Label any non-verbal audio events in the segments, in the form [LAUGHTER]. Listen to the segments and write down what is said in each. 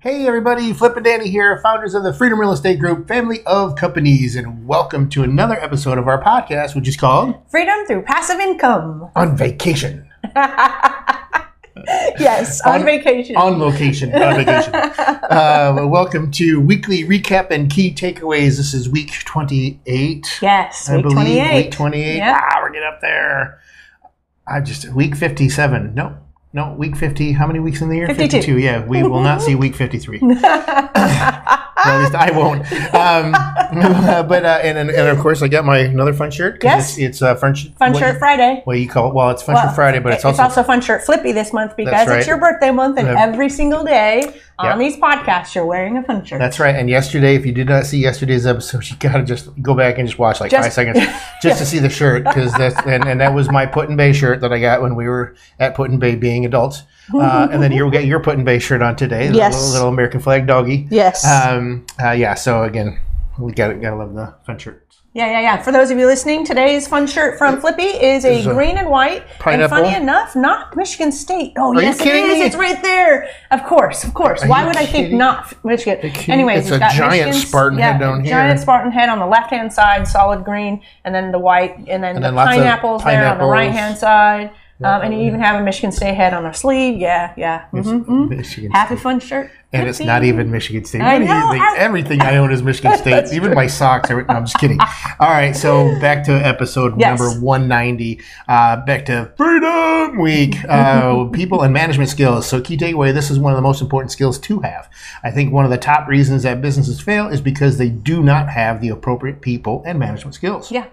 Hey everybody, Flip and Dani here, founders of the Freedom Real Estate Group, family of companies, and welcome to another episode of our podcast, which is called Freedom through passive income. On Vacation. [LAUGHS] yes, on, on, vacation. On location, on vacation. [LAUGHS] uh, welcome to weekly recap and key takeaways. This is week 28. Yes, I week believe. 28. Week 28. Yep. Ah, we're getting up there. I just, week 57. No, no, week 50. How many weeks in the year? 52. 52. Yeah, we will not see week 53. [LAUGHS] at least I won't. Um, [LAUGHS] but uh, and, and, and of course I got my another fun shirt. Yes, it's, it's uh, fun, fun what, shirt Friday. What you call it? Well, it's fun well, shirt Friday, but it's, it's also also fun shirt Flippy this month because right. it's your birthday month, and uh, every single day on these podcasts you're wearing a fun shirt. That's right. And yesterday, if you did not see yesterday's episode, [LAUGHS] you gotta just go back and just watch like just, five seconds [LAUGHS] just to see the shirt because that's and, and that was my Put-in-Bay shirt that I got when we were at Put-in-Bay being adults. Uh, and then [LAUGHS] you get your Put-in-Bay shirt on today, yes. little, little American flag doggy. Yes. Um, uh, yeah. So again, we got gotta love the fun shirt. Yeah, yeah, yeah. For those of you listening, today's fun shirt from Flippy is a, a green and white. Pineapple. And funny enough, not Michigan State. Oh, Are yes, it is. Me? It's right there. Of course, of course. Are Why would I think not Michigan? Anyways, it's, it's a giant Michigan's, Spartan yeah, head down here. Giant Spartan head on the left hand side, solid green, and then the white, and then and the then pineapples, there on the right hand side. Um, and you even have a Michigan State head on our sleeve. Yeah, yeah. Mm-hmm, Michigan Happy State. fun shirt. And it's not even Michigan State. I know, Everything, I- everything I own is Michigan [LAUGHS] State. Even true. my socks. Are, no, I'm just kidding. [LAUGHS] All right, so back to episode Yes. number 190. Uh, back to Freedom Week. Uh, [LAUGHS] people and management skills. So key takeaway: this is one of the most important skills to have. I think one of the top reasons that businesses fail is because they do not have the appropriate people and management skills. Yeah.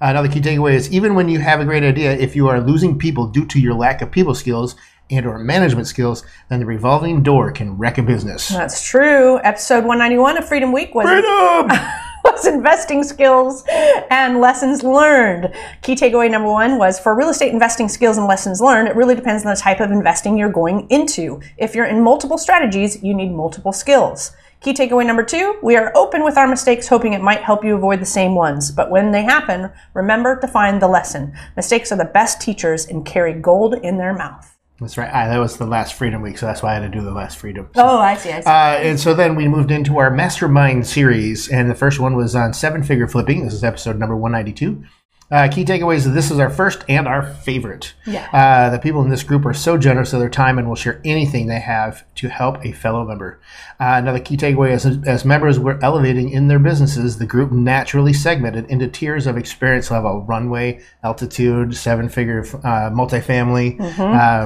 Another key takeaway is even when you have a great idea, if you are losing people due to your lack of people skills and or management skills, then the revolving door can wreck a business. That's true. Episode 191 of Freedom Week was Freedom! [LAUGHS] was investing skills and lessons learned. Key takeaway number one was for real estate investing skills and lessons learned, it really depends on the type of investing you're going into. If you're in multiple strategies, you need multiple skills. Key takeaway number two, we are open with our mistakes, hoping it might help you avoid the same ones. But when they happen, remember to find the lesson. Mistakes are the best teachers and carry gold in their mouth. That's right. Ah, that was the last Freedom Week, so that's why I had to do the last Freedom. So, Oh, I see, I see. uh, and so then we moved into our Mastermind series, and the first one was on seven figure flipping. This is episode number 192. Uh, key takeaways this is our first and our favorite. Yeah. Uh, the people in this group are so generous of their time and will share anything they have to help a fellow member. Uh, another key takeaway is as members were elevating in their businesses, the group naturally segmented into tiers of experience level runway, altitude, seven figure, uh, multifamily. Uh,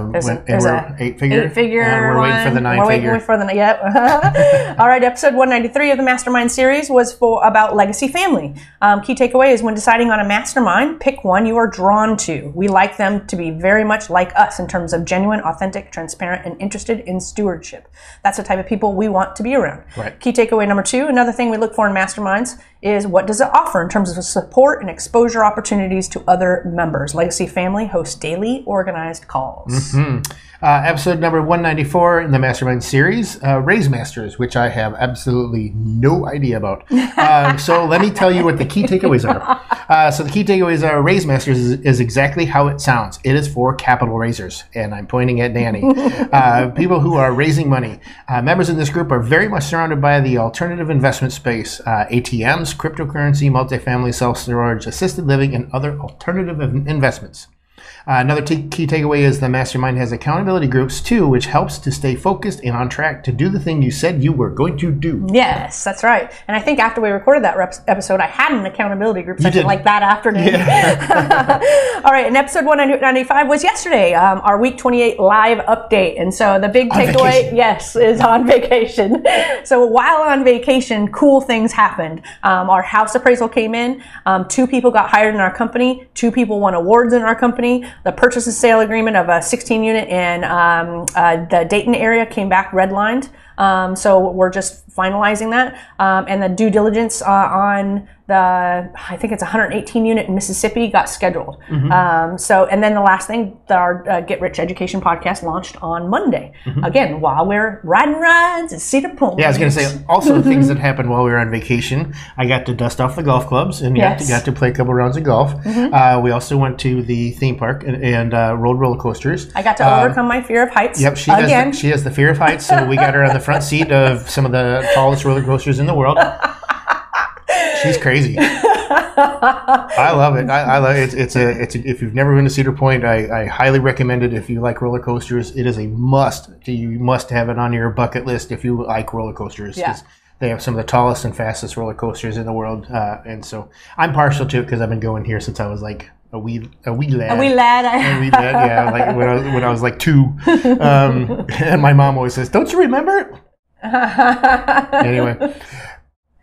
Mm-hmm. A- and we're eight figure. Eight figure. And we're waiting for the one. nine We're figure. waiting for the yep. [LAUGHS] All right, episode 193 of the Mastermind series was for about legacy family. Um, key takeaway is when deciding on a mastermind, pick one you are drawn to. We like them to be very much like us in terms of genuine, authentic, transparent, and interested in stewardship. That's the type of people we want to be around. Right. Key takeaway number two, another thing we look for in masterminds is what does it offer in terms of support and exposure opportunities to other members. Legacy Family hosts daily organized calls. Mm-hmm. Uh, episode number 194 in the Mastermind series, uh, Raise Masters, which I have absolutely no idea about. Um, [LAUGHS] so let me tell you what the key takeaways are. [LAUGHS] Uh, so the key takeaways are Raise Masters is, is exactly how it sounds. It is for capital raisers, and I'm pointing at Dani. [LAUGHS] uh, people who are raising money. Uh, members in this group are very much surrounded by the alternative investment space, uh, ATMs, cryptocurrency, multifamily self-storage, assisted living, and other alternative investments. Uh, another t- key takeaway is the mastermind has accountability groups too, which helps to stay focused and on track to do the thing you said you were going to do. Yes, that's right. And I think after we recorded that rep- episode, I had an accountability group session like that afternoon. [LAUGHS] All right, and episode 195 was yesterday, um, our week 28 live update. And so the big takeaway, yes, is on [LAUGHS] vacation. so while on vacation, cool things happened. Um, our house appraisal came in. Um, two people got hired in our company. Two people won awards in our company. The purchase and sale agreement of a 16 unit in um, uh, the Dayton area came back redlined. Um, so we're just finalizing that. Um, and the due diligence uh, on the I think it's 118 unit in Mississippi got scheduled. Mm-hmm. Um, so, and then the last thing, our uh, Get Rich Education podcast launched on Monday. Again, while we're riding rides at Cedar Point. Mm-hmm. Yeah, I was going to say [LAUGHS] also the things that happened while we were on vacation. I got to dust off the golf clubs and got, to, got to play a couple rounds of golf. Uh, we also went to the theme park and, and uh, rode roller coasters. I got to overcome my fear of heights. Um, Yep, she again. has the, she has the fear of heights, so we got her on the front seat of some of the tallest roller coasters in the world. [LAUGHS] She's crazy. [LAUGHS] I love it. I, I love it. It's, it's a it's a, if you've never been to Cedar Point, I, I highly recommend it. If you like roller coasters, it is a must. You must have it on your bucket list if you like roller coasters. Yeah. They have some of the tallest and fastest roller coasters in the world, uh, and so I'm partial to it because I've been going here since I was like a wee a wee lad. we lad. And we lad. yeah, like when I was, when I was like two. Um, [LAUGHS] and my mom always says, "Don't you remember?" [LAUGHS] anyway,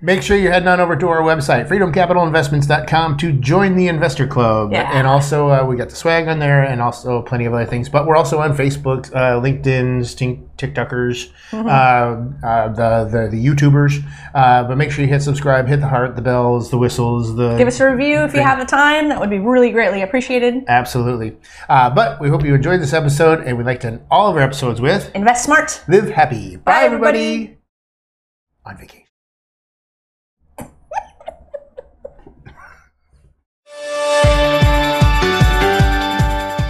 make sure you're heading on over to our website, freedomcapitalinvestments.com, to join the investor club. Yeah. And also, uh, we got the swag on there, and also plenty of other things. But we're also on Facebook, uh, LinkedIn's, Tik- TikTokers, Mm-hmm. uh, uh, the, the the YouTubers. Uh, but make sure you hit subscribe, hit the heart, the bells, the whistles, the Give us a review if you have the time. That would be really greatly appreciated. Absolutely. Uh, but we hope you enjoyed this episode, and we'd like to end all of our episodes with Invest smart. Live Happy. Bye, Bye, everybody. everybody. On vacation.